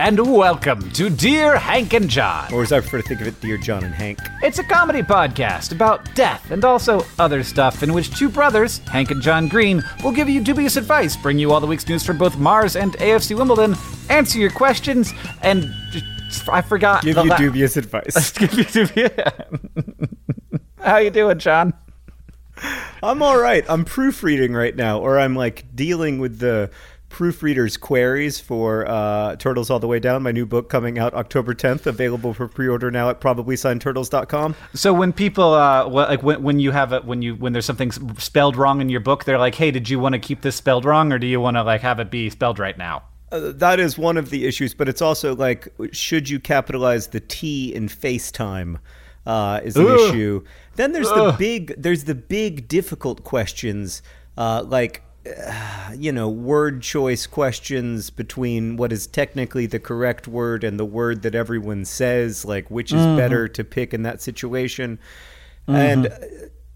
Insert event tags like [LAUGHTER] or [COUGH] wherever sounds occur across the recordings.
And welcome to Dear Hank and John. Or as I prefer to think of it, Dear John and Hank. It's a comedy podcast about death and also other stuff in which two brothers, Hank and John Green, will give you dubious advice, bring you all the week's news from both Mars and AFC Wimbledon, answer your questions, and I forgot. Give you la- dubious advice. [LAUGHS] give you dubious. How you doing, John? I'm all right. I'm proofreading right now, or I'm like dealing with the proofreader's queries for uh, Turtles All the Way Down, my new book coming out October 10th, available for pre-order now at probablyscientturtles.com. So when people uh, like when, when you have it when you when there's something spelled wrong in your book, they're like, "Hey, did you want to keep this spelled wrong, or do you want to like have it be spelled right now?" Uh, that is one of the issues, but it's also like, should you capitalize the T in FaceTime? Uh, is an Ugh. issue. Then there's the big, there's the big difficult questions, uh, like uh, [SIGHS] you know, word choice questions between what is technically the correct word and the word that everyone says, like which is better to pick in that situation. And uh,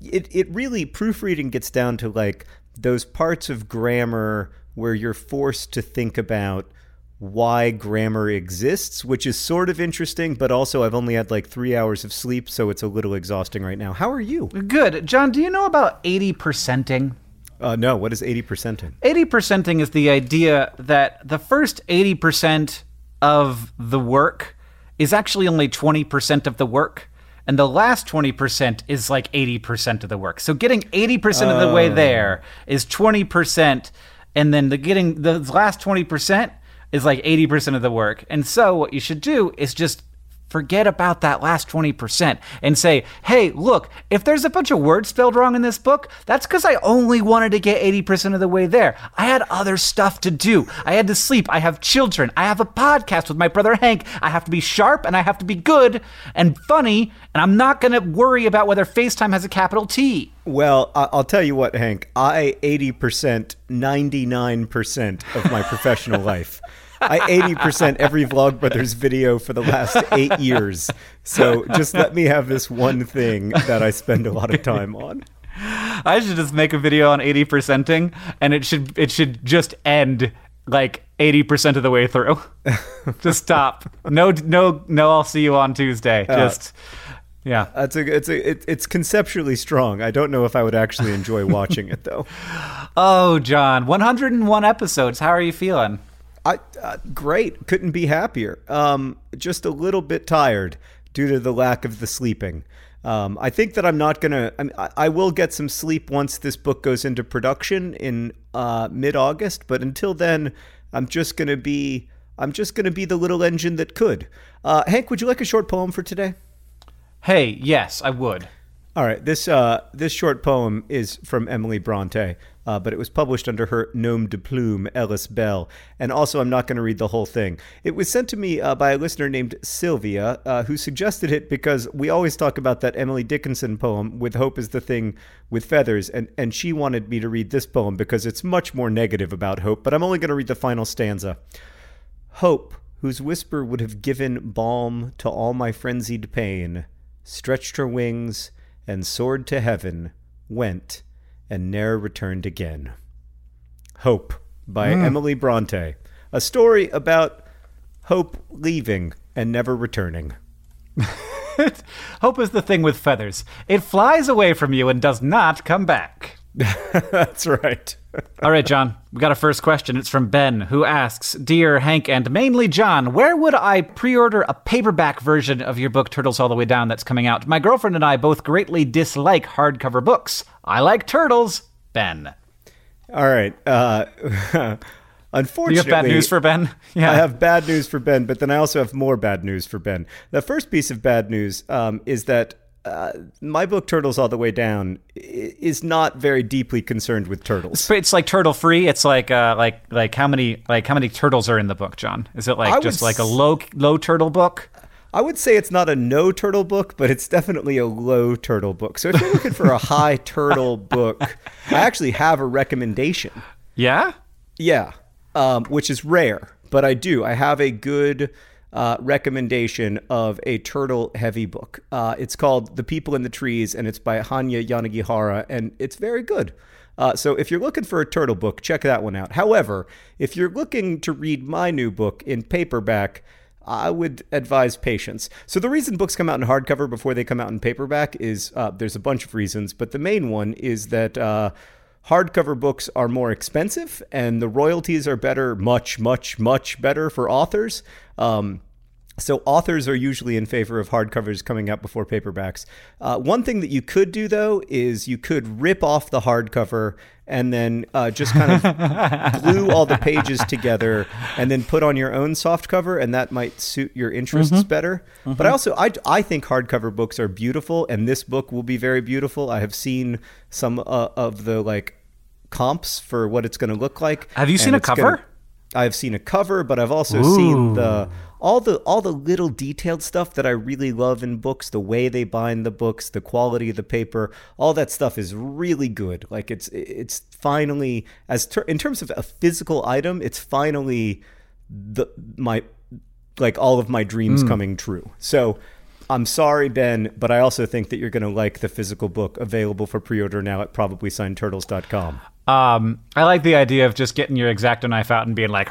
it it really proofreading gets down to like those parts of grammar where you're forced to think about why grammar exists, which is sort of interesting, but also I've only had like three hours of sleep, so it's a little exhausting right now. How are you? Good, John. Do you know about eighty percenting? Uh, no, what is 80% in? 80%ing is the idea that the first 80% of the work is actually only 20% of the work. And the last 20% is like 80% of the work. So getting 80% of the way there is 20%. And then the getting the last 20% is like 80% of the work. And so what you should do is just forget about that last 20% and say, hey, look, if there's a bunch of words spelled wrong in this book, that's because I only wanted to get 80% of the way there. I had other stuff to do. I had to sleep. I have children. I have a podcast with my brother Hank. I have to be sharp and I have to be good and funny. And I'm not going to worry about whether FaceTime has a capital T. Well, I'll tell you what, Hank. I 80%, 99% of my professional [LAUGHS] life. I 80% every Vlogbrothers video for the last eight years. So just let me have this one thing that I spend a lot of time on. I should just make a video on 80%ing and it should it should just end like 80% of the way through. [LAUGHS] just stop. No no no I'll see you on Tuesday. Uh, just yeah. That's a, it's a, it, it's conceptually strong. I don't know if I would actually enjoy watching it though. [LAUGHS] Oh, John, 101 episodes. How are you feeling? I uh, great, couldn't be happier. Um, just a little bit tired due to the lack of the sleeping. Um, I think that I'm not gonna. I, I will get some sleep once this book goes into production in uh, mid-August, but until then, I'm just gonna be. I'm just gonna be the little engine that could. Uh, Hank, would you like a short poem for today? Hey, yes, I would. All right, this uh, this short poem is from Emily Bronte, uh, but it was published under her nom de plume, Ellis Bell. And also, I'm not going to read the whole thing. It was sent to me uh, by a listener named Sylvia, uh, who suggested it because we always talk about that Emily Dickinson poem, "With Hope is the Thing with Feathers," and and she wanted me to read this poem because it's much more negative about hope. But I'm only going to read the final stanza. Hope, whose whisper would have given balm to all my frenzied pain, stretched her wings and soared to heaven, went, and ne'er returned again. Hope by hmm. Emily Bronte, a story about hope leaving and never returning. [LAUGHS] Hope is the thing with feathers. It flies away from you and does not come back. [LAUGHS] That's right. All right, John, we got a first question. It's from Ben, who asks Dear Hank and mainly John, where would I pre order a paperback version of your book, Turtles All the Way Down, that's coming out? My girlfriend and I both greatly dislike hardcover books. I like turtles. Ben. All right. Uh, [LAUGHS] unfortunately, you have bad news for Ben? Yeah. I have bad news for Ben, but then I also have more bad news for Ben. The first piece of bad news um, is that uh, my book, Turtles All the Way Down, is not very deeply concerned with turtles. But it's like turtle free. It's like uh, like like how many like how many turtles are in the book, John? Is it like I just like a low low turtle book? I would say it's not a no turtle book, but it's definitely a low turtle book. So if you're looking for a [LAUGHS] high turtle book, I actually have a recommendation. Yeah. Yeah, um, which is rare, but I do. I have a good uh, recommendation of a turtle heavy book. Uh, it's called The People in the Trees, and it's by Hanya Yanagihara, and it's very good. Uh, so if you're looking for a turtle book, check that one out. However, if you're looking to read my new book in paperback, I would advise patience. So the reason books come out in hardcover before they come out in paperback is uh, there's a bunch of reasons, but the main one is that uh, hardcover books are more expensive and the royalties are better, much, much, much better for authors. Um, so authors are usually in favor of hardcovers coming out before paperbacks. Uh, one thing that you could do though is you could rip off the hardcover and then uh, just kind of [LAUGHS] glue all the pages together and then put on your own soft cover and that might suit your interests better. But I also I, I think hardcover books are beautiful and this book will be very beautiful. I have seen some uh, of the like comps for what it's going to look like. Have you seen a it's gonna- cover? I've seen a cover, but I've also seen the all the all the little detailed stuff that I really love in books, the way they bind the books, the quality of the paper, all that stuff is really good. Like it's it's finally as ter- in terms of a physical item, it's finally the my like all of my dreams coming true. So I'm sorry, Ben, but I also think that you're going to like the physical book available for pre-order now at probablyscientturtles.com. Um, I like the idea of just getting your exacto knife out and being like,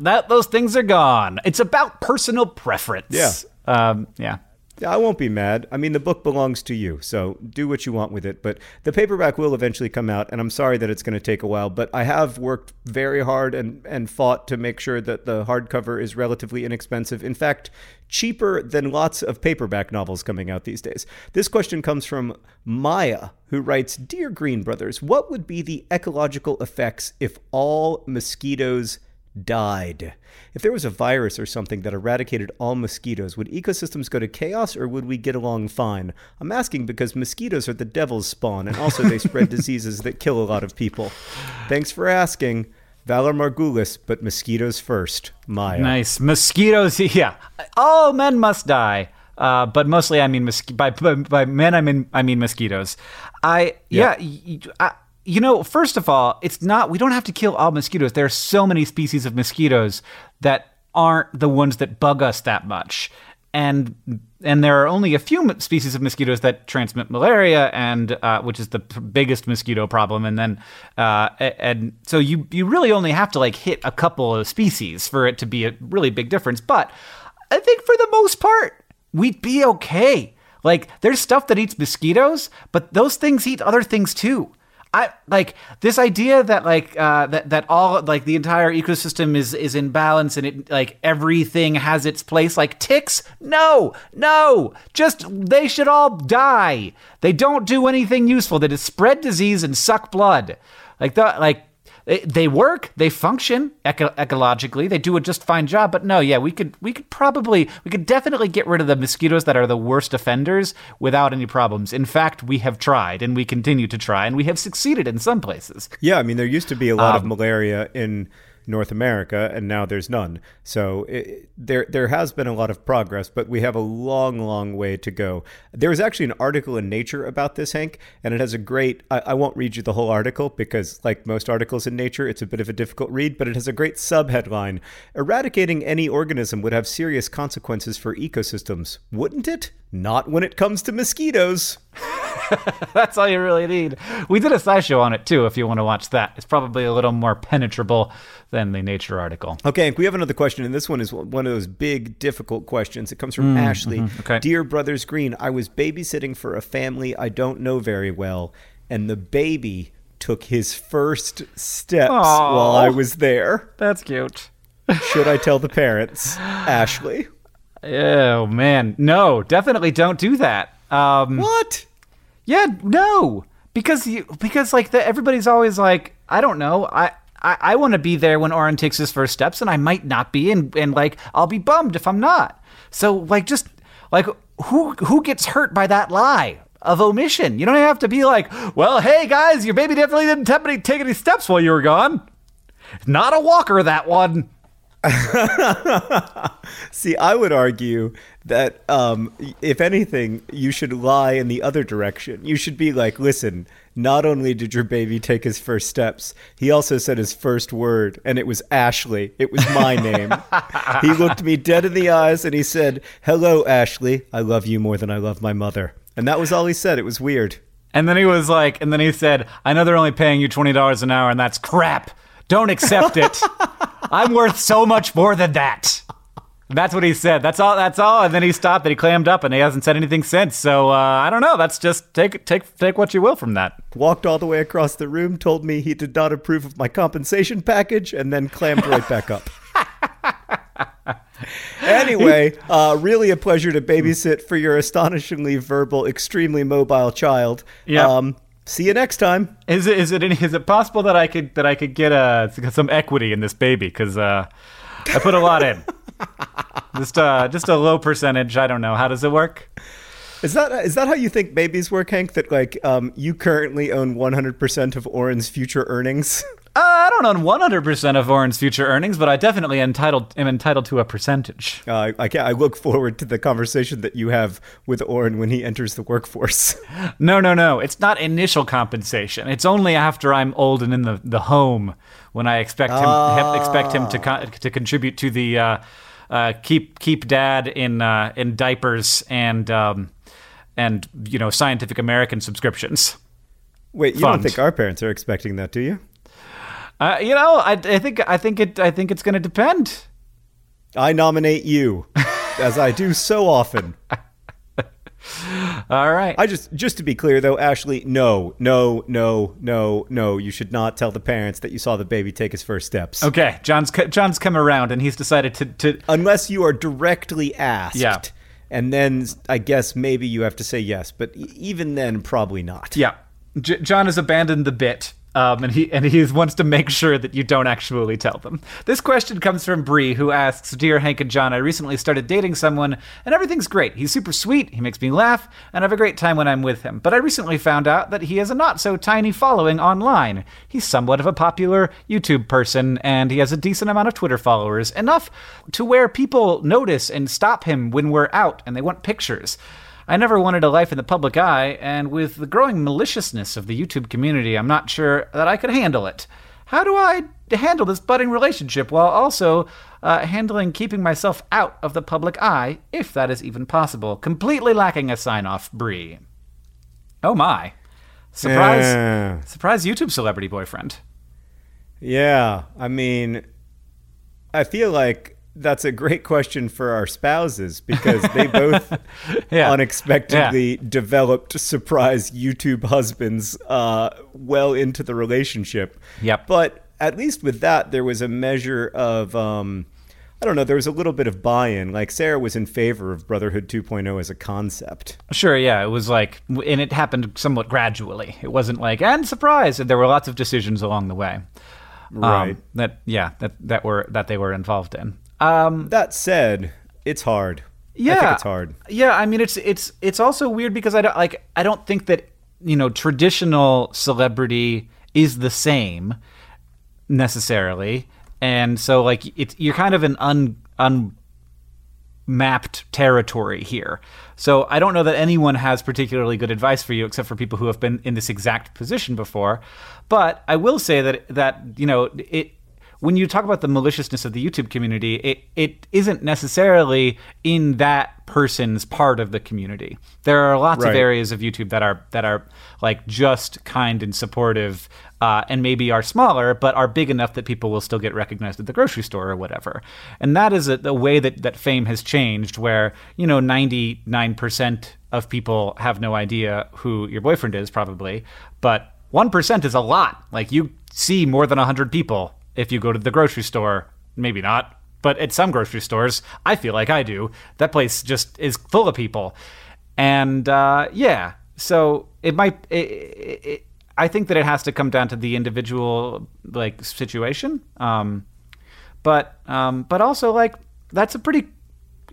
that those things are gone. It's about personal preference. Yeah. Um, yeah. Yeah, I won't be mad. I mean, the book belongs to you, so do what you want with it. But the paperback will eventually come out, and I'm sorry that it's going to take a while. But I have worked very hard and, and fought to make sure that the hardcover is relatively inexpensive. In fact, cheaper than lots of paperback novels coming out these days. This question comes from Maya, who writes Dear Green Brothers, what would be the ecological effects if all mosquitoes died. If there was a virus or something that eradicated all mosquitoes, would ecosystems go to chaos or would we get along fine? I'm asking because mosquitoes are the devil's spawn and also they spread [LAUGHS] diseases that kill a lot of people. Thanks for asking. Valar Morghulis, but mosquitoes first. Maya. Nice. Mosquitoes. [LAUGHS] Yeah. All men must die. Uh, but mostly, I mean, mosqui- by, by by men, I mean I mean mosquitoes. I yeah. y- y- I- you know, first of all, it's not. We don't have to kill all mosquitoes. There are so many species of mosquitoes that aren't the ones that bug us that much, and and there are only a few species of mosquitoes that transmit malaria, and uh, which is the p- biggest mosquito problem. And then, uh, and so you you really only have to like hit a couple of species for it to be a really big difference. But I think for the most part, we'd be okay. Like there's stuff that eats mosquitoes, but those things eat other things too. I like this idea that like uh, that that all like the entire ecosystem is is in balance and it like everything has its place. Like ticks, no, no, just they should all die. They don't do anything useful. They just spread disease and suck blood. Like the like they- they work, they function eco- ecologically, they do a just fine job. But no, yeah, we could we could probably we could definitely get rid of the mosquitoes that are the worst offenders without any problems. In fact, we have tried and we continue to try and we have succeeded in some places. Yeah, I mean, there used to be a lot Um, of malaria in North America, and now there's none. So it, there there has been a lot of progress, but we have a long, long way to go. There was actually an article in Nature about this, Hank, and it has a great. I, I won't read you the whole article because, like most articles in Nature, it's a bit of a difficult read, but it has a great subheadline: "Eradicating any organism would have serious consequences for ecosystems, wouldn't it? Not when it comes to mosquitoes." [LAUGHS] That's all you really need. We did a SciShow on it too, if you want to watch that. It's probably a little more penetrable than the Nature article. Okay, we have another question, and this one is one of those big, difficult questions. It comes from mm, Ashley. Mm-hmm, okay. Dear Brothers Green, I was babysitting for a family I don't know very well, and the baby took his first steps Aw. while I was there. That's cute. Should I tell the [LAUGHS] parents? Ashley. Oh man, no, definitely don't do that. Um, What? yeah, no, because you because like the, everybody's always like, I don't know, I. I, I want to be there when Orin takes his first steps, and I might not be, and, and like I'll be bummed if I'm not. So like just like who who gets hurt by that lie of omission? You don't have to be like, well, hey guys, your baby definitely didn't take any, take any steps while you were gone. Not a walker, that one. [LAUGHS] See, I would argue that um, if anything, you should lie in the other direction. You should be like, listen, not only did your baby take his first steps, he also said his first word, and it was Ashley. It was my name. [LAUGHS] he looked me dead in the eyes and he said, Hello, Ashley. I love you more than I love my mother. And that was all he said. It was weird. And then he was like, and then he said, I know they're only paying you $20 an hour, and that's crap. Don't accept it. [LAUGHS] I'm worth so much more than that. That's what he said. That's all. That's all. And then he stopped and he clammed up and he hasn't said anything since. So uh, I don't know. That's just take take take what you will from that. Walked all the way across the room, told me he did not approve of my compensation package, and then clammed right back up. [LAUGHS] anyway, uh, really a pleasure to babysit for your astonishingly verbal, extremely mobile child. Yeah. Um, see you next time. Is it is it any, is it possible that I could that I could get uh, some equity in this baby? Because uh, I put a lot in. [LAUGHS] just uh, just a low percentage. I don't know. How does it work? Is that is that how you think babies work, Hank? That like um, you currently own 100% of Orin's future earnings? [LAUGHS] Uh, I don't own 100% of Orin's future earnings, but I definitely entitled am entitled to a percentage. Uh, I, I look forward to the conversation that you have with Orin when he enters the workforce. [LAUGHS] No, no, no. It's not initial compensation. It's only after I'm old and in the, the home when I expect him Ah. expect him to con- to contribute to the uh, uh, keep keep dad in uh, in diapers and um, and you know Scientific American subscriptions. Wait, you Fund. don't think our parents are expecting that, do you? Uh, you know, I, I think I think it I think it's going to depend. I nominate you, [LAUGHS] as I do so often. All right. I just, just to be clear though, Ashley, no, no, no, no, no. You should not tell the parents that you saw the baby take his first steps, okay, John's John's come around and he's decided to to unless you are directly asked. Yeah. And then I guess maybe you have to say yes, but even then, probably not. Yeah, J- John has abandoned the bit, um, and he and he wants to make sure that you don't actually tell them. This question comes from Bree, who asks, "Dear Hank and John, I recently started dating someone, and everything's great. He's super sweet. He makes me laugh, and I have a great time when I'm with him. But I recently found out that he has a not so tiny following online. He's somewhat of a popular YouTube person, and he has a decent amount of Twitter followers, enough to where people notice and stop him when we're out, and they want pictures." I never wanted a life in the public eye, and with the growing maliciousness of the YouTube community, I'm not sure that I could handle it. How do I handle this budding relationship while also uh, handling keeping myself out of the public eye, if that is even possible? Completely lacking a sign off, Bree. Oh my. Surprise. Yeah. Surprise YouTube celebrity boyfriend. Yeah, I mean, I feel like that's a great question for our spouses because they both [LAUGHS] Yeah. unexpectedly developed surprise YouTube husbands uh, well into the relationship. Yep. But at least with that, there was a measure of. Um, I don't know. There was a little bit of buy-in. Like Sarah was in favor of Brotherhood 2.0 as a concept. Sure, yeah, it was like, and it happened somewhat gradually. It wasn't like, and surprise, and there were lots of decisions along the way. um, Right. that yeah, that that were that they were involved in. Um, That said, it's hard. yeah, I think it's hard. Yeah, I mean, it's it's it's also weird because I don't like I don't think that you know traditional celebrity is the same necessarily. and so like it's you're kind of an un un mapped territory here. So I don't know that anyone has particularly good advice for you except for people who have been in this exact position before. But I will say that that you know it when you talk about the maliciousness of the YouTube community, it, it isn't necessarily in that person's part of the community. There are lots Right. of areas of YouTube that are that are like just kind and supportive, uh, and maybe are smaller, but are big enough that people will still get recognized at the grocery store or whatever. And that is a, the way that that fame has changed, where you know ninety nine percent of people have no idea who your boyfriend is, probably, but one percent is a lot. Like you see more than hundred people if you go to the grocery store. Maybe not, but at some grocery stores, I feel like I do. That place just is full of people, and uh, yeah, so it might. It, it, it, I think that it has to come down to the individual like situation, um, but um, but also like that's a pretty.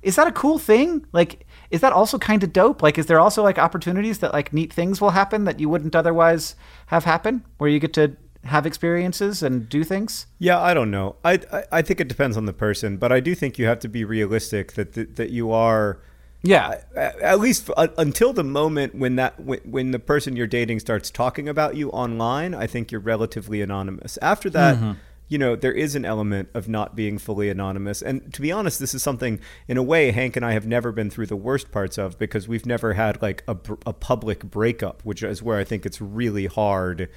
Is that a cool thing? Like, is that also kind of dope? Like, is there also like opportunities that like neat things will happen that you wouldn't otherwise have happen, where you get to have experiences and do things? Yeah, I don't know. I, I I think it depends on the person, but I do think you have to be realistic that that, that you are Yeah, a- at least uh, until the moment when that when, when the person you're dating starts talking about you online. I think you're relatively anonymous. After that. You know, there is an element of not being fully anonymous. And to be honest, this is something, in a way, Hank and I have never been through the worst parts of because we've never had like a, a public breakup, which is where I think it's really hard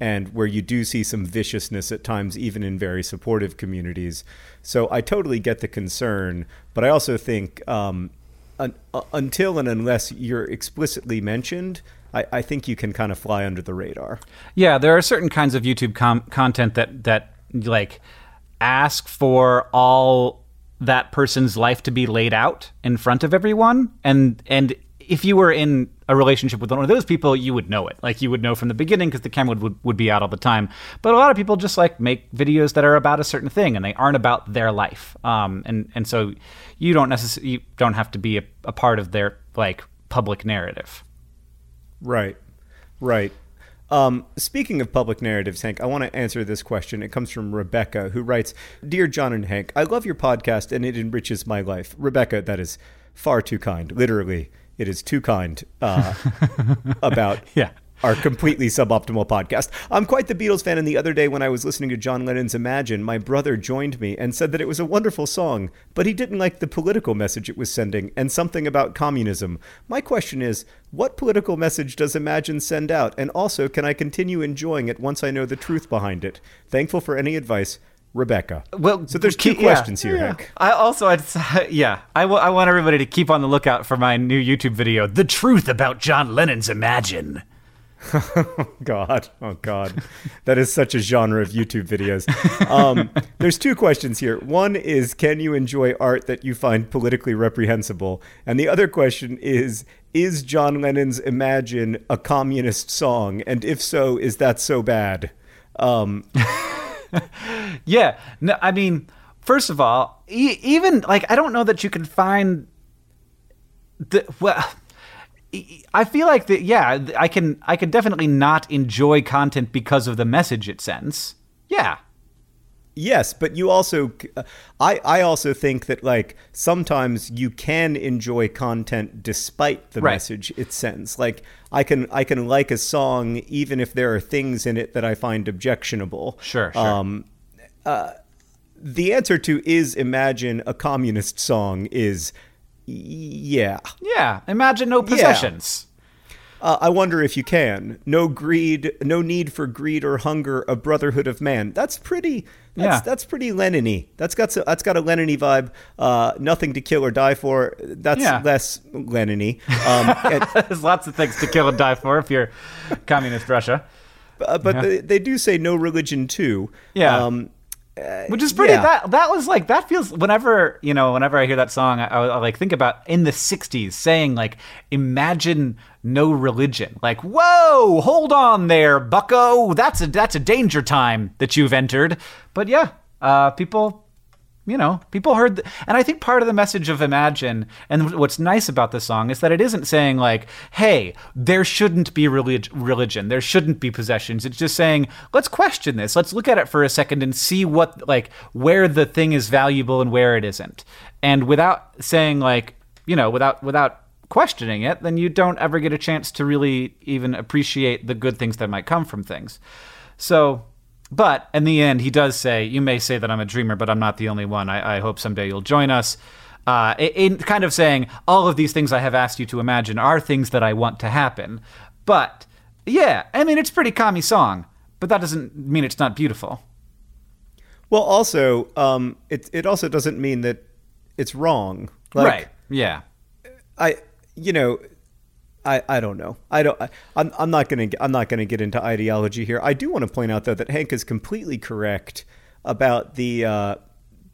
and where you do see some viciousness at times, even in very supportive communities. So I totally get the concern, but I also think um, un- until and unless you're explicitly mentioned, I, I think you can kind of fly under the radar. Yeah, there are certain kinds of YouTube com- content that that like ask for all that person's life to be laid out in front of everyone, and and if you were in a relationship with one of those people, you would know it. Like you would know from the beginning because the camera would, would be out all the time. But a lot of people just like make videos that are about a certain thing and they aren't about their life. Um, and and so you don't necessarily you don't have to be a, a part of their like public narrative. Right, right. Um, speaking of public narratives, Hank, I want to answer this question. It comes from Rebecca, who writes Dear John and Hank, I love your podcast and it enriches my life. Rebecca, that is far too kind. Literally, it is too kind uh, [LAUGHS] about Yeah. Our completely suboptimal podcast. I'm quite the Beatles fan, and the other day when I was listening to John Lennon's Imagine, my brother joined me and said that it was a wonderful song, but he didn't like the political message it was sending and something about communism. My question is, what political message does Imagine send out? And also, can I continue enjoying it once I know the truth behind it? Thankful for any advice, Rebecca. Well, so there's two yeah. questions here, Hank. I also, I'd, [LAUGHS] yeah, I I want everybody to keep on the lookout for my new YouTube video, "The Truth About John Lennon's Imagine." [LAUGHS] God, oh God, that is such a genre of YouTube videos. Um, there's two questions here. One is, can you enjoy art that you find politically reprehensible? And the other question is, is John Lennon's Imagine a communist song? And if so, is that so bad? Um, [LAUGHS] Yeah, no, I mean, first of all, e- even like I don't know that you can find the well. I feel like that. Yeah, I can. I can definitely not enjoy content because of the message it sends. Yeah, Yes, but you also, I, I also think that like sometimes you can enjoy content despite the Right. message it sends. Like I can, I can like a song even if there are things in it that I find objectionable. Sure, sure. Um, uh, the answer to is imagine a communist song is yeah. yeah. Imagine no possessions. Uh, I wonder if you can. No greed, no need for greed or hunger, a brotherhood of man. That's pretty. That's, Yeah. that's pretty Lenin-y. That's got so, that's got a Lenin-y vibe. Uh, nothing to kill or die for. That's Yeah. less Lenin-y. [LAUGHS] Um, and, There's lots of things to kill and die for if you're communist Russia, uh, but they, they do say no religion too. Yeah. Um, which is pretty. yeah. That that was like that feels. Whenever you know, whenever I hear that song, I, I, like think about in the '60s saying like, "Imagine no religion." Like, whoa, hold on there, Bucko. That's a that's a danger time that you've entered. But yeah, uh, people you know, people heard, and I think part of the message of Imagine and what's nice about the song is that it isn't saying like, "Hey, there shouldn't be relig- religion, there shouldn't be possessions." It's just saying, "Let's question this. Let's look at it for a second and see what like where the thing is valuable and where it isn't." And without saying like, you know, without without questioning it, then you don't ever get a chance to really even appreciate the good things that might come from things. So but in the end, he does say, "You may say that I'm a dreamer, but I'm not the only one. I, I hope someday you'll join us." Uh, in kind of saying, all of these things I have asked you to imagine are things that I want to happen. But yeah, I mean, it's pretty commie song, but that doesn't mean it's not beautiful. Well, also, um, it it also doesn't mean that it's wrong. Like, right? Yeah. I, you know, I, I don't know. I don't. I, I'm I'm not gonna I'm not gonna get into ideology here. I do want to point out though that Hank is completely correct about the uh,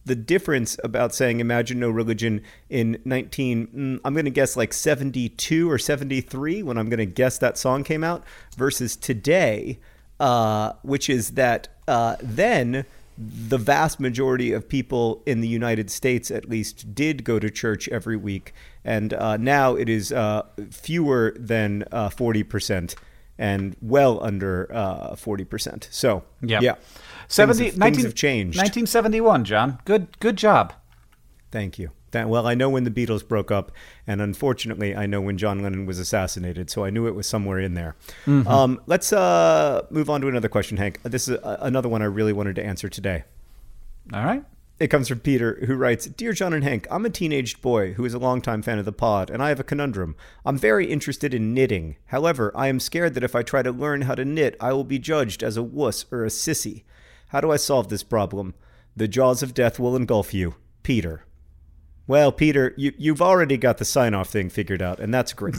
the difference about saying "Imagine No Religion" in 19. Mm, I'm gonna guess like 72 or 73 when I'm gonna guess that song came out versus today, uh, which is that uh, then the vast majority of people in the United States, at least, did go to church every week, and uh, now it is uh, fewer than uh, forty percent and well under uh, forty percent. So Yep. yeah, 70, things, have, 19 things have changed. 1971, John. Good, good job. Thank you. That, well, I know when the Beatles broke up, and unfortunately, I know when John Lennon was assassinated, so I knew it was somewhere in there. Um, let's uh, move on to another question, Hank. This is uh, another one I really wanted to answer today. All right. It comes from Peter, who writes Dear John and Hank, I'm a teenaged boy who is a longtime fan of the pod, and I have a conundrum. I'm very interested in knitting. However, I am scared that if I try to learn how to knit, I will be judged as a wuss or a sissy. How do I solve this problem? The jaws of death will engulf you. Peter. Well, Peter, you, you've already got the sign off thing figured out, and that's great. [LAUGHS]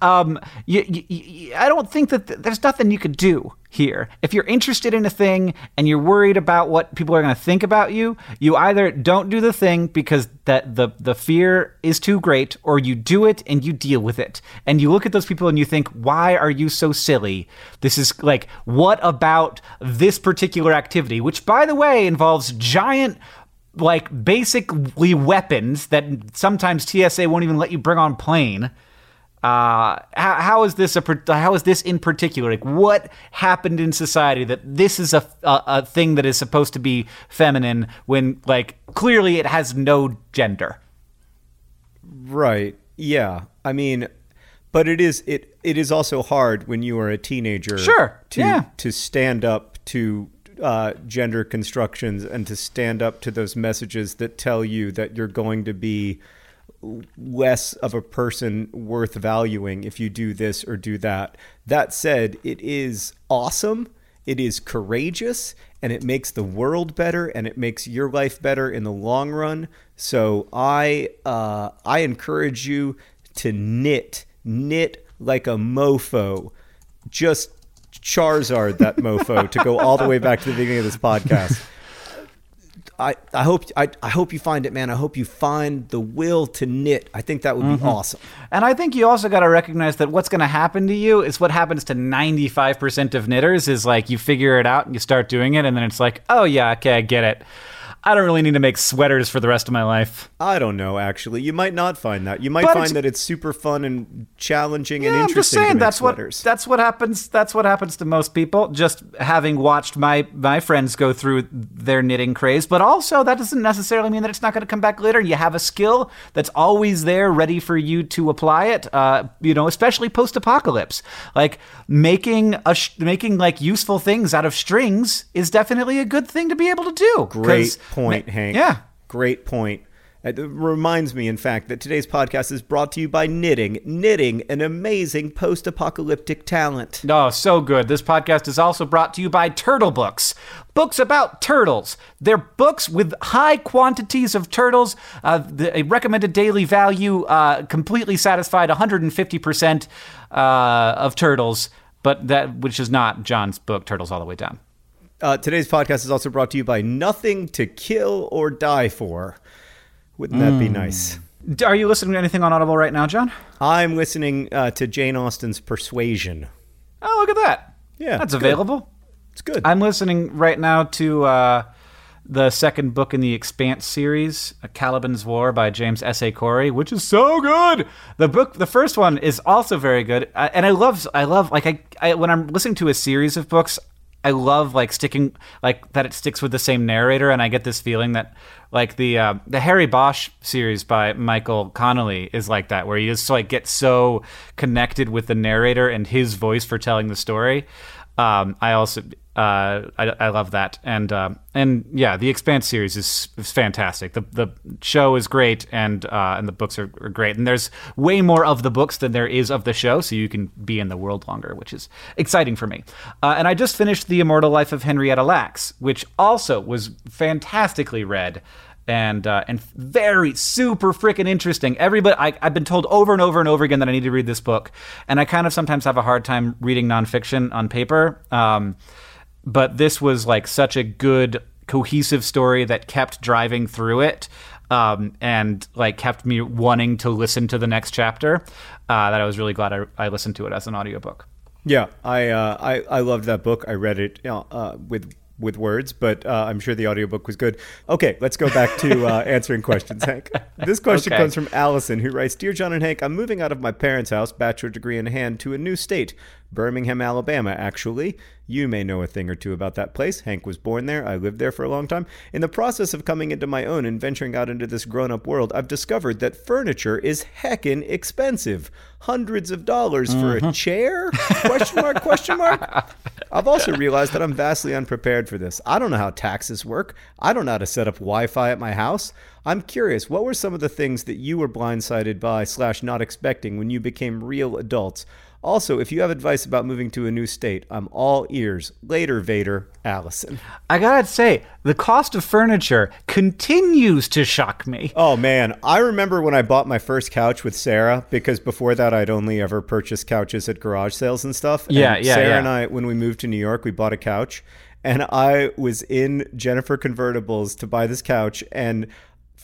um, you, you, I don't think that th- there's nothing you could do here. If you're interested in a thing and you're worried about what people are going to think about you, you either don't do the thing because that the the fear is too great, or you do it and you deal with it. And you look at those people and you think, why are you so silly? This is like, what about this particular activity, which by the way involves giant like basically weapons that sometimes TSA won't even let you bring on plane. Uh, how, how is this a how is this in particular? Like, what happened in society that this is a, a a thing that is supposed to be feminine when like clearly it has no gender? Right. Yeah. I mean, but it is it it is also hard when you are a teenager. Sure, To yeah. to stand up to uh, gender constructions and to stand up to those messages that tell you that you're going to be less of a person worth valuing if you do this or do that. That said, it is awesome. It is courageous and it makes the world better and it makes your life better in the long run. So I uh, I encourage you to knit, knit like a mofo. Just Charizard that mofo to go all the way back to the beginning of this podcast. [LAUGHS] I, I hope I, I hope you find it, man. I hope you find the will to knit. I think that would be mm-hmm. awesome. And I think you also got to recognize that what's going to happen to you is what happens to 95% of knitters is like you figure it out and you start doing it and then it's like, "Oh yeah, okay, I get it. I don't really need to make sweaters for the rest of my life." I don't know. Actually, you might not find that. You might But find it's- that it's super fun and challenging and Yeah, I'm interesting. just saying that's sweaters. what that's what happens. That's what happens to most people. Just having watched my my friends go through their knitting craze, but also that doesn't necessarily mean that it's not going to come back later. You have a skill that's always there, ready for you to apply it. Uh, you know, especially post apocalypse, like making a sh- making like useful things out of strings is definitely a good thing to be able to do. Great point, ma- Hank. Yeah. Great point. It reminds me, in fact, that today's podcast is brought to you by Knitting. Knitting, an amazing post apocalyptic talent. Oh, so good. This podcast is also brought to you by Turtle Books. Books about turtles. They're books with high quantities of turtles, uh, the, a recommended daily value, uh, completely satisfied 150% uh, of turtles, but that which is not John's book, Turtles All the Way Down. Uh, today's podcast is also brought to you by Nothing to Kill or Die For. Wouldn't that be nice? Are you listening to anything on Audible right now, John? I'm listening uh, to Jane Austen's Persuasion. Oh, look at that. Yeah, That's good. available. It's good. I'm listening right now to uh, the second book in the Expanse series, Caliban's War by James S. A. Corey, which is so good. The book, the first one, is also very good, uh, and I love, I love, like, I, I when I'm listening to a series of books, I love like sticking like that it sticks with the same narrator, and I get this feeling that like the uh, the Harry Bosch series by Michael Connelly is like that, where you just like get so connected with the narrator and his voice for telling the story. Um, I also uh, I, I love that, and uh, and yeah, the Expanse series is, is fantastic. The the show is great, and uh, and the books are, are, great. And there's way more of the books than there is of the show, so you can be in the world longer, which is exciting for me. Uh, and I just finished the Immortal Life of Henrietta Lacks, which also was fantastically read and uh, and very super freaking interesting. Everybody, I, have been told over and over and over again that I need to read this book, and I kind of sometimes have a hard time reading nonfiction on paper. Um, but this was like such a good cohesive story that kept driving through it um, and like kept me wanting to listen to the next chapter uh, that i was really glad I, I, listened to it as an audiobook yeah i uh, I, I loved that book i read it uh, with with words, but uh, I'm sure the audiobook was good. Okay, let's go back to uh, [LAUGHS] answering questions, Hank. This question okay. comes from Allison, who writes Dear John and Hank, I'm moving out of my parents' house, bachelor degree in hand, to a new state. Birmingham, Alabama, actually. You may know a thing or two about that place. Hank was born there. I lived there for a long time. In the process of coming into my own and venturing out into this grown up world, I've discovered that furniture is heckin' expensive. Hundreds of dollars mm-hmm. for a mm-hmm. chair? question mark, question mark. I've also realized that I'm vastly unprepared for this. I don't know how taxes work. I don't know how to set up Wi Fi at my house. I'm curious, what were some of the things that you were blindsided by slash not expecting when you became real adults? Also, if you have advice about moving to a new state, I'm all ears. Later, Vader, Allison. I gotta say, the cost of furniture continues to shock me. Oh man, I remember when I bought my first couch with Sarah because before that I'd only ever purchased couches at garage sales and stuff. Yeah, and yeah. Sarah yeah. and I, when we moved to New York, we bought a couch, and I was in Jennifer Convertibles to buy this couch, and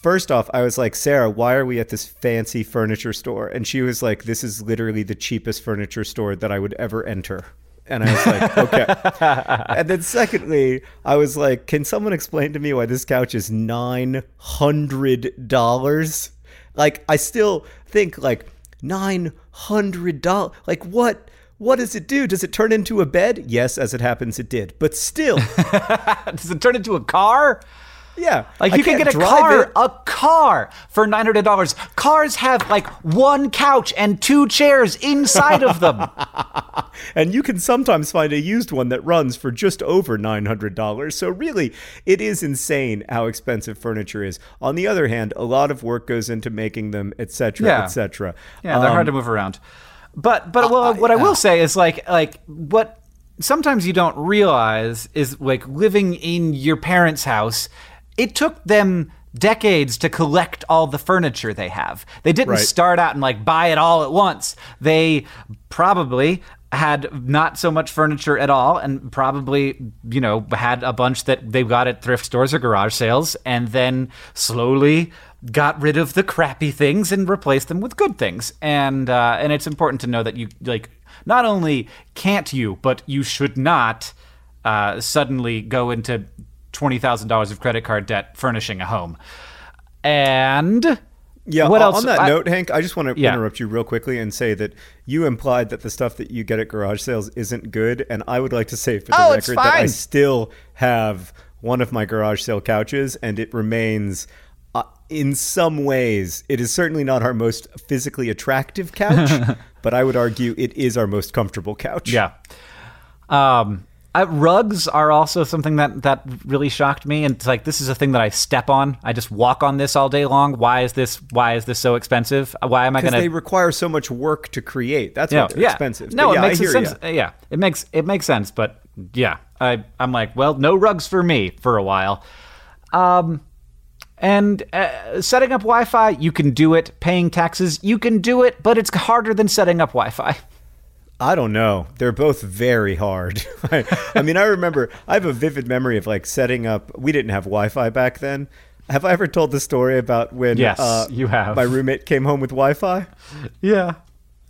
First off, I was like, Sarah, why are we at this fancy furniture store? And she was like, this is literally the cheapest furniture store that I would ever enter. And I was like, [LAUGHS] okay. and then secondly, I was like, can someone explain to me why this couch is nine hundred dollars? Like, I still think like nine hundred dollars. Like, what? What does it do? Does it turn into a bed? Yes, as it happens, it did. But still, [LAUGHS] does it turn into a car? Yeah, like you can get a car, it. a car for nine hundred dollars. Cars have like one couch and two chairs inside of them, [LAUGHS] and you can sometimes find a used one that runs for just over nine hundred dollars. So really, it is insane how expensive furniture is. On the other hand, a lot of work goes into making them, etc., yeah. etc. Yeah, they're um, hard to move around. But but well, what I will say is like like what sometimes you don't realize is like living in your parents' house it took them decades to collect all the furniture they have. They didn't right. start out and like buy it all at once. They probably had not so much furniture at all and probably you know had a bunch that they got at thrift stores or garage sales and then slowly got rid of the crappy things and replaced them with good things and uh, and it's important to know that you like not only can't you but you should not uh, suddenly go into $20,000 of credit card debt furnishing a home. And yeah, what else? on that I, note, Hank, I just want to yeah. interrupt you real quickly and say that you implied that the stuff that you get at garage sales isn't good, and I would like to say for the oh, record that I still have one of my garage sale couches, and it remains. Uh, in some ways, it is certainly not our most physically attractive couch, [LAUGHS] but I would argue it is our most comfortable couch. Yeah. Um, uh, rugs are also something that that really shocked me, and it's like this is a thing that I step on. I just walk on this all day long. Why is this? Why is this so expensive? Why am I going to? Because they require so much work to create. That's yeah, why they're yeah. expensive. No, it makes sense. You. Yeah, it makes it makes sense. But yeah, I I'm like, well, no rugs for me for a while. Um, and uh, setting up Wi-Fi, you can do it. Paying taxes, you can do it, but it's harder than setting up Wi-Fi. [LAUGHS] I don't know. They're both very hard. [LAUGHS] I mean, I remember I have a vivid memory of like setting up. We didn't have Wi-Fi back then. Have I ever told the story about when yes, uh, you have. my roommate came home with Wi-Fi? Yeah.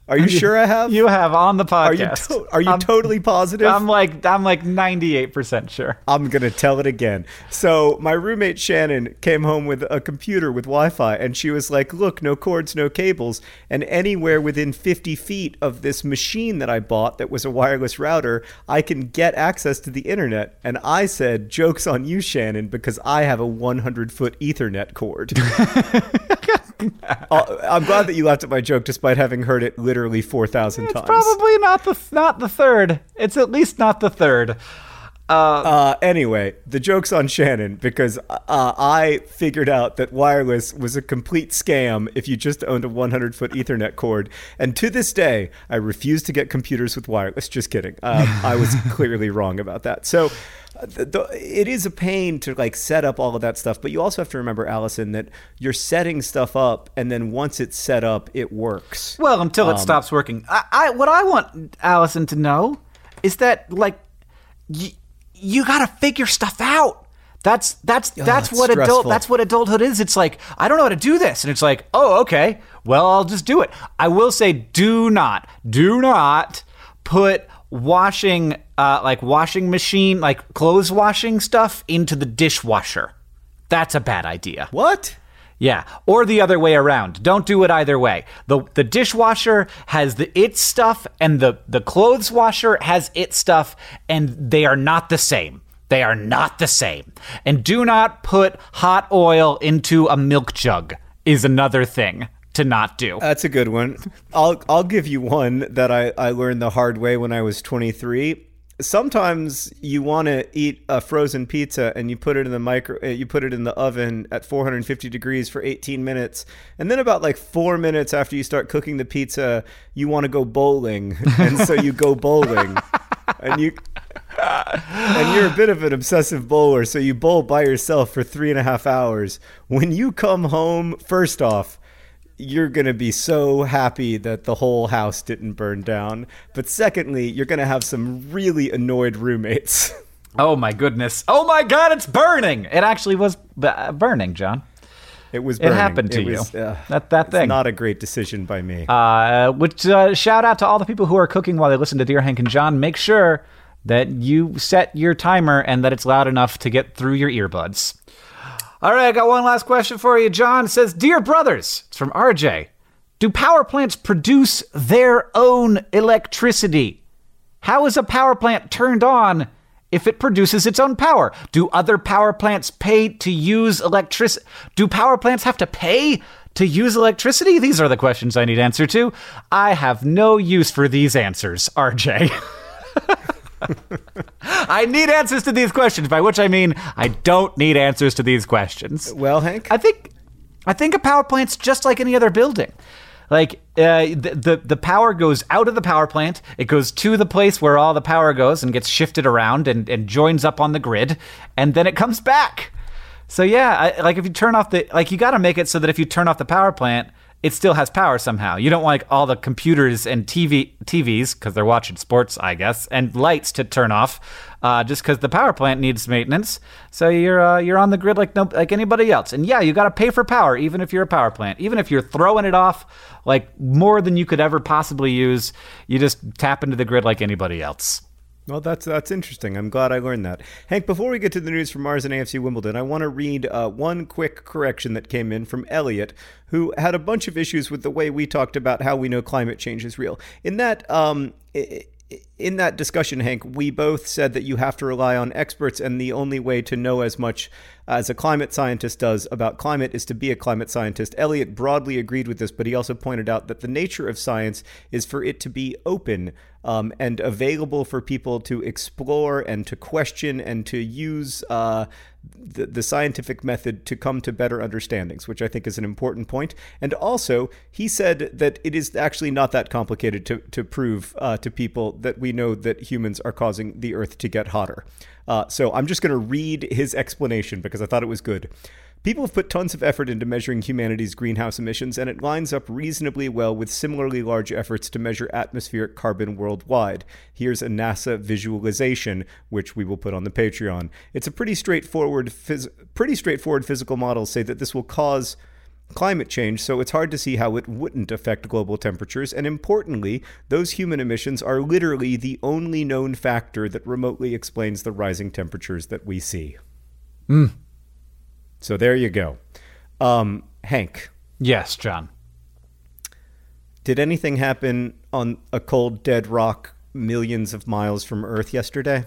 Are [LAUGHS] you sure I have? You have on the are you podcast. to- are you I'm- totally positive? I'm like I'm like 98% sure. I'm gonna tell it again. So my roommate Shannon came home with a computer with Wi-Fi, and she was like, "Look, no cords, no cables, and anywhere within 50 feet of this machine that I bought that was a wireless router, I can get access to the internet." And I said, "Jokes on you, Shannon, because I have a 100 foot Ethernet cord." [LAUGHS] [LAUGHS] Uh, I'm glad that you laughed at my joke, despite having heard it literally 4,000 times. Probably not the not the third. It's at least not the third. Uh, anyway, the joke's on Shannon because uh, I figured out that wireless was a complete scam if you just owned a 100 foot Ethernet cord. And to this day, I refuse to get computers with wireless. Just kidding. Um, I was [LAUGHS] clearly wrong about that. So. uh, The, the, it is a pain to like set up all of that stuff, but you also have to remember, Allison, that you're setting stuff up, and then once it's set up, it works. Well, until it Um, stops working. I, I what I want Allison to know is that like y- you got to figure stuff out. That's that's that's it's what adult that's what adulthood is. It's like I don't know how to do this, and it's like oh okay, well I'll just do it. I will say do not do not put washing uh, like washing machine like clothes washing stuff into the dishwasher. That's a bad idea. What? Yeah, or the other way around. Don't do it either way. the The dishwasher has the its stuff, and the the clothes washer has its stuff, and they are not the same. They are not the same. And do not put hot oil into a milk jug. Is another thing to not do. That's a good one. I'll I'll give you one that I, I learned the hard way when I was 23. Sometimes you want to eat a frozen pizza and you put it in the micro uh, you put it in the oven at 450 degrees for 18 minutes. And then about like 4 minutes after you start cooking the pizza, you want to go bowling. [LAUGHS] And so you go bowling. and you and you're a bit of an obsessive bowler, so you bowl by yourself for three and a half hours. When you come home, first off, you're going to be so happy that the whole house didn't burn down. But secondly, you're going to have some really annoyed roommates. [LAUGHS] oh my goodness! Oh my God! It's burning. It actually was b- uh, burning, John. It was burning. It happened to It you. was, uh, that that it's thing. not a great decision by me. Uh, which uh, shout out to all the people who are cooking while they listen to Dear Hank and John. Make sure that you set your timer and that it's loud enough to get through your earbuds. All right, I got one last question for you. John says, "Dear brothers," it's from RJ. Do power plants produce their own electricity? How is a power plant turned on if it produces its own power? Do other power plants pay to use electricity? Do power plants have to pay to use electricity? These are the questions I need answer to. I have no use for these answers, RJ. [LAUGHS] [LAUGHS] I need answers to these questions, by which I mean I don't need answers to these questions. well, Hank, I think I think a power plant's just like any other building. Like uh, the, the the power goes out of the power plant, it goes to the place where all the power goes and gets shifted around and, and joins up on the grid, and then it comes back. So yeah, I, like if you turn off the like you got to make it so that if you turn off the power plant, it still has power somehow. You don't want like all the computers and TV TVs because they're watching sports, I guess, and lights to turn off, uh, just because the power plant needs maintenance. So you're uh, you're on the grid like no like anybody else. And yeah, you got to pay for power even if you're a power plant, even if you're throwing it off like more than you could ever possibly use. You just tap into the grid like anybody else. Well, that's that's interesting. I'm glad I learned that. Hank, before we get to the news from Mars and AFC Wimbledon, I want to read uh, one quick correction that came in from Elliot, who had a bunch of issues with the way we talked about how we know climate change is real. In that, um, i- i- in that discussion, Hank, we both said that you have to rely on experts, and the only way to know as much as a climate scientist does about climate is to be a climate scientist. Elliot broadly agreed with this, but he also pointed out that the nature of science is for it to be open um, and available for people to explore and to question and to use uh, the, the scientific method to come to better understandings, which I think is an important point. And also, he said that it is actually not that complicated to, to prove uh, to people that we know that humans are causing the Earth to get hotter. Uh, so I'm just going to read his explanation because I thought it was good. People have put tons of effort into measuring humanity's greenhouse emissions, and it lines up reasonably well with similarly large efforts to measure atmospheric carbon worldwide. Here's a NASA visualization, which we will put on the Patreon. It's a pretty straightforward, phys- pretty straightforward physical model say that this will cause climate change, so it's hard to see how it wouldn't affect global temperatures. And importantly, those human emissions are literally the only known factor that remotely explains the rising temperatures that we see. Mm. So there you go. Um, Hank. Yes, John. Did anything happen on a cold, dead rock millions of miles from Earth yesterday?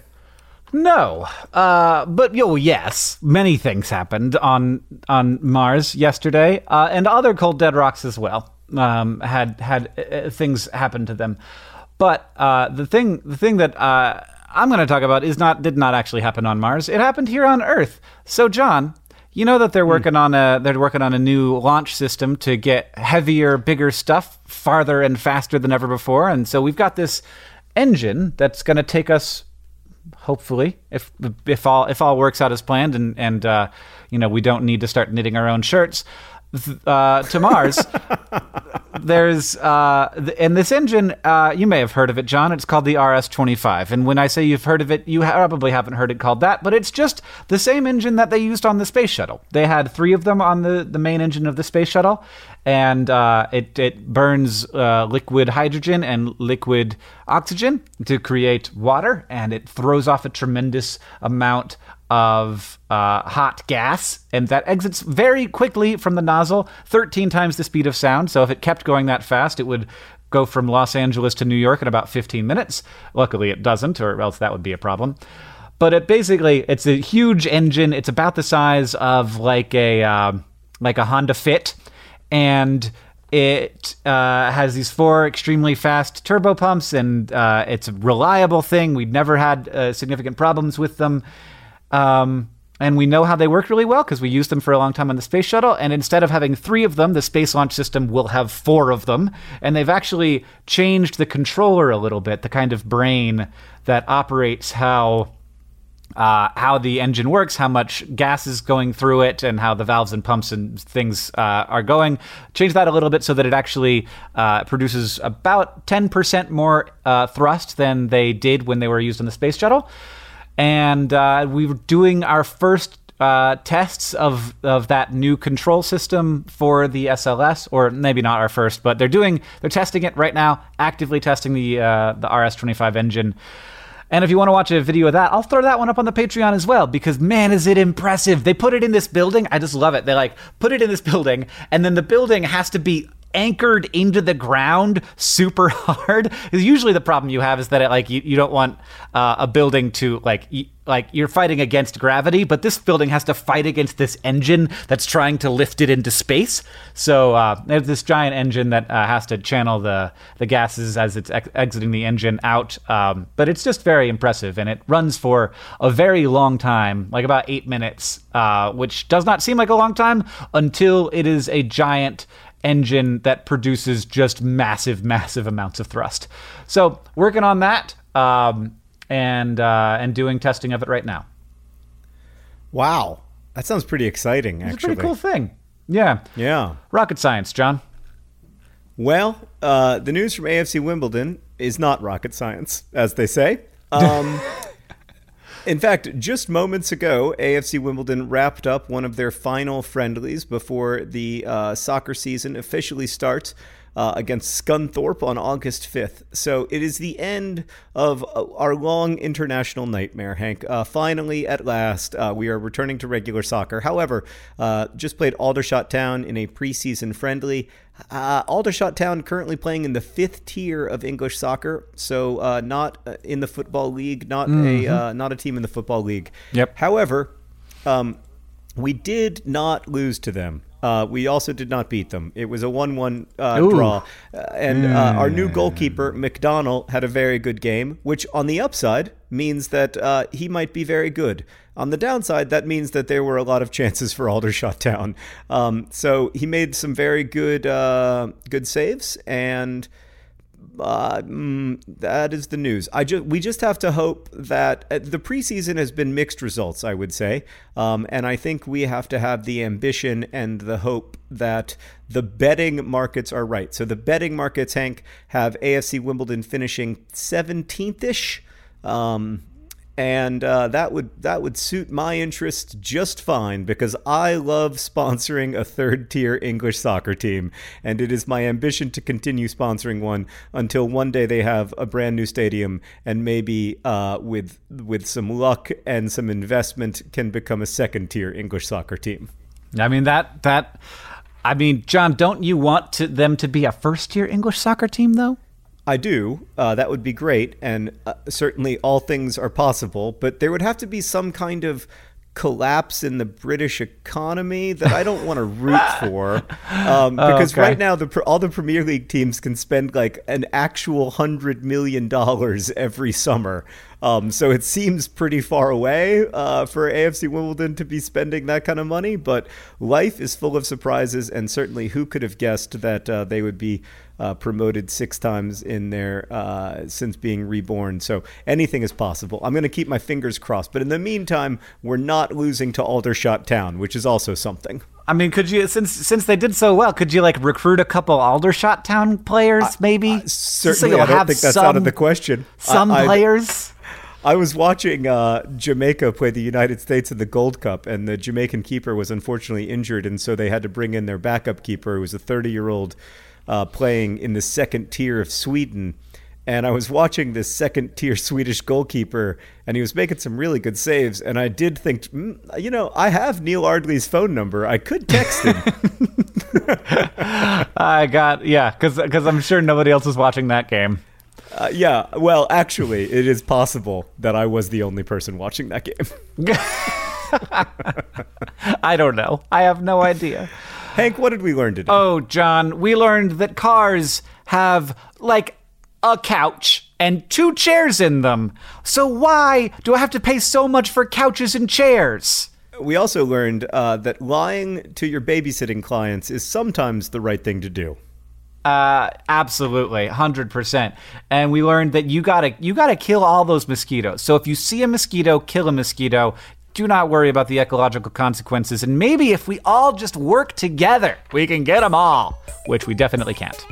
No, uh, but yo, yes, many things happened on on Mars yesterday, uh, and other cold dead rocks as well. Um, had had uh, things happen to them, but uh, the thing the thing that uh, I'm going to talk about is not did not actually happen on Mars. It happened here on Earth. So, John, you know that they're working on a they're working on a new launch system to get heavier, bigger stuff farther and faster than ever before, and so we've got this engine that's going to take us hopefully if if all if all works out as planned and and uh, you know we don't need to start knitting our own shirts uh, to Mars. [LAUGHS] There's uh, and this engine, uh, you may have heard of it, John. It's called the RS-25. And when I say you've heard of it, you probably haven't heard it called that. But it's just the same engine that they used on the space shuttle. They had three of them on the the main engine of the space shuttle, and uh, it it burns uh, liquid hydrogen and liquid oxygen to create water, and it throws off a tremendous amount of uh, hot gas, and that exits very quickly from the nozzle, 13 times the speed of sound. So if it kept going that fast, it would go from Los Angeles to New York in about 15 minutes. Luckily, it doesn't, or else that would be a problem. But it basically, it's a huge engine. It's about the size of like a uh, like a Honda Fit, and it uh, has these four extremely fast turbo pumps, and uh, it's a reliable thing. We've never had uh, significant problems with them. Um, and we know how they work really well because we used them for a long time on the space shuttle. And instead of having three of them, the Space Launch System will have four of them. And they've actually changed the controller a little bit, the kind of brain that operates how. Uh, how the engine works, how much gas is going through it, and how the valves and pumps and things uh, are going. Change that a little bit so that it actually uh, produces about 10% more uh, thrust than they did when they were used on the space shuttle and uh, we were doing our first uh, tests of of that new control system for the SLS, or maybe not our first, but they're doing they're testing it right now, actively testing the uh, the RS25 engine. And if you want to watch a video of that, I'll throw that one up on the Patreon as well because man, is it impressive! They put it in this building. I just love it. They like put it in this building, and then the building has to be anchored into the ground super [LAUGHS] hard. Usually the problem you have is that it, like you, you don't want uh, a building to like y- like you're fighting against gravity, but this building has to fight against this engine that's trying to lift it into space. So uh, there's this giant engine that uh, has to channel the the gases as it's ex- exiting the engine out. Um, but it's just very impressive, and it runs for a very long time, like about eight minutes, uh, which does not seem like a long time until it is a giant engine that produces just massive, massive amounts of thrust. So working on that um, and uh, and doing testing of it right now. Wow, that sounds pretty exciting. It's actually, a pretty cool thing. Yeah. Yeah. Rocket science, John. Well, uh, the news from AFC Wimbledon is not rocket science, as they say. Um, [LAUGHS] In fact, just moments ago, AFC Wimbledon wrapped up one of their final friendlies before the uh, soccer season officially starts. Uh, against Scunthorpe on August 5th. So it is the end of uh, our long international nightmare, Hank. Uh, finally, at last, uh, we are returning to regular soccer. However, uh, just played Aldershot Town in a preseason friendly. Uh, Aldershot Town currently playing in the fifth tier of English soccer, so uh, not in the football league, not mm-hmm. a uh, not a team in the football league. Yep. However, um, we did not lose to them. Uh, we also did not beat them. It was a 1 1 uh, draw. Uh, and uh, our new goalkeeper, McDonald, had a very good game, which on the upside means that uh, he might be very good. On the downside, that means that there were a lot of chances for Aldershot Town. Um, so he made some very good, uh, good saves and uh, mm, that is the news. I just we just have to hope that uh, the preseason has been mixed results. I would say, um, and I think we have to have the ambition and the hope that the betting markets are right. So the betting markets, Hank, have AFC Wimbledon finishing seventeenth ish. Um, and uh, that would that would suit my interest just fine because I love sponsoring a third tier English soccer team, and it is my ambition to continue sponsoring one until one day they have a brand new stadium and maybe uh, with with some luck and some investment can become a second tier English soccer team. I mean that that. I mean, John, don't you want to, them to be a first tier English soccer team though? I do. Uh, that would be great. And uh, certainly all things are possible, but there would have to be some kind of collapse in the British economy that I don't want to root [LAUGHS] for. Um, Oh, because okay. right now, the all the Premier League teams can spend like an actual $100 million every summer. Um, so it seems pretty far away uh, for AFC Wimbledon to be spending that kind of money. But life is full of surprises, and certainly who could have guessed that uh, they would be uh, promoted six times in there uh, since being reborn. So anything is possible. I'm going to keep my fingers crossed. But in the meantime, we're not losing to Aldershot Town, which is also something. I mean, could you since since they did so well, could you like recruit a couple Aldershot Town players, maybe? So Certainly, you'll I don't think that's some, out of the question. Some I, I- players. I was watching uh, Jamaica play the United States in the Gold Cup, and the Jamaican keeper was unfortunately injured, and so they had to bring in their backup keeper, who was a 30 year old uh, playing in the second tier of Sweden. And I was watching this second tier Swedish goalkeeper, and he was making some really good saves. And I did think, mm, you know, I have Neal Ardley's phone number. I could text him. [LAUGHS] I got yeah, because I'm sure nobody else was watching that game. uh, yeah, well, actually, it is possible that I was the only person watching that game. [LAUGHS] I don't know. I have no idea. [LAUGHS] Hank, what did we learn today? Oh, John, we learned that cars have like a couch and two chairs in them. So why do I have to pay so much for couches and chairs? We also learned uh, that lying to your babysitting clients is sometimes the right thing to do. Uh, absolutely, hundred percent. And we learned that you gotta you gotta kill all those mosquitoes. So if you see a mosquito, kill a mosquito. Do not worry about the ecological consequences. And maybe if we all just work together, we can get them all, which we definitely can't.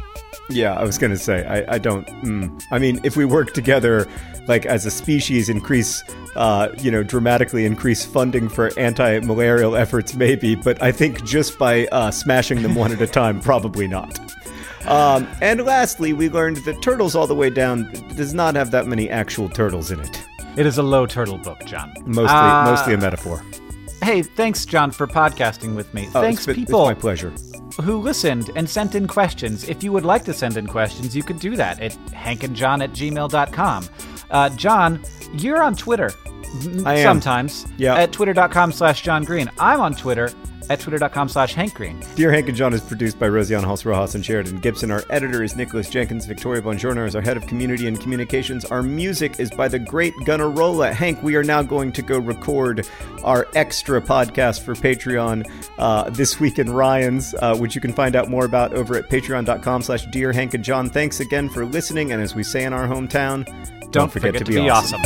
Yeah, I was going to say, I, I don't. Mm. I mean, if we work together, like as a species, increase, uh, you know, dramatically increase funding for anti malarial efforts, maybe, but I think just by uh, smashing them one at a [LAUGHS] time, probably not. Um, and lastly, we learned that Turtles All the Way Down does not have that many actual turtles in it. It is a low turtle book, John. Mostly, Uh, mostly a metaphor. Hey, thanks, John, for podcasting with me. Oh, thanks, it's, people. It's my pleasure. who listened and sent in questions. If you would like to send in questions, you could do that at hankandjohn at gmail.com. Uh, John, you're on Twitter. I am. Sometimes. Yeah. At twitter.com slash John Green. I'm on Twitter at twitter.com slash Hank Green. Dear Hank and John is produced by Rosianne Halse Rojas and Sheridan Gibson. Our editor is Nicholas Jenkins. Victoria Bongiorno is our head of community and communications. Our music is by the great Gunnarolla. Hank, we are now going to go record our extra podcast for Patreon uh, this week in Ryan's, uh, which you can find out more about over at patreon.com slash Dear Hank and John. Thanks again for listening. And as we say in our hometown, Don't, forget, to, be, awesome.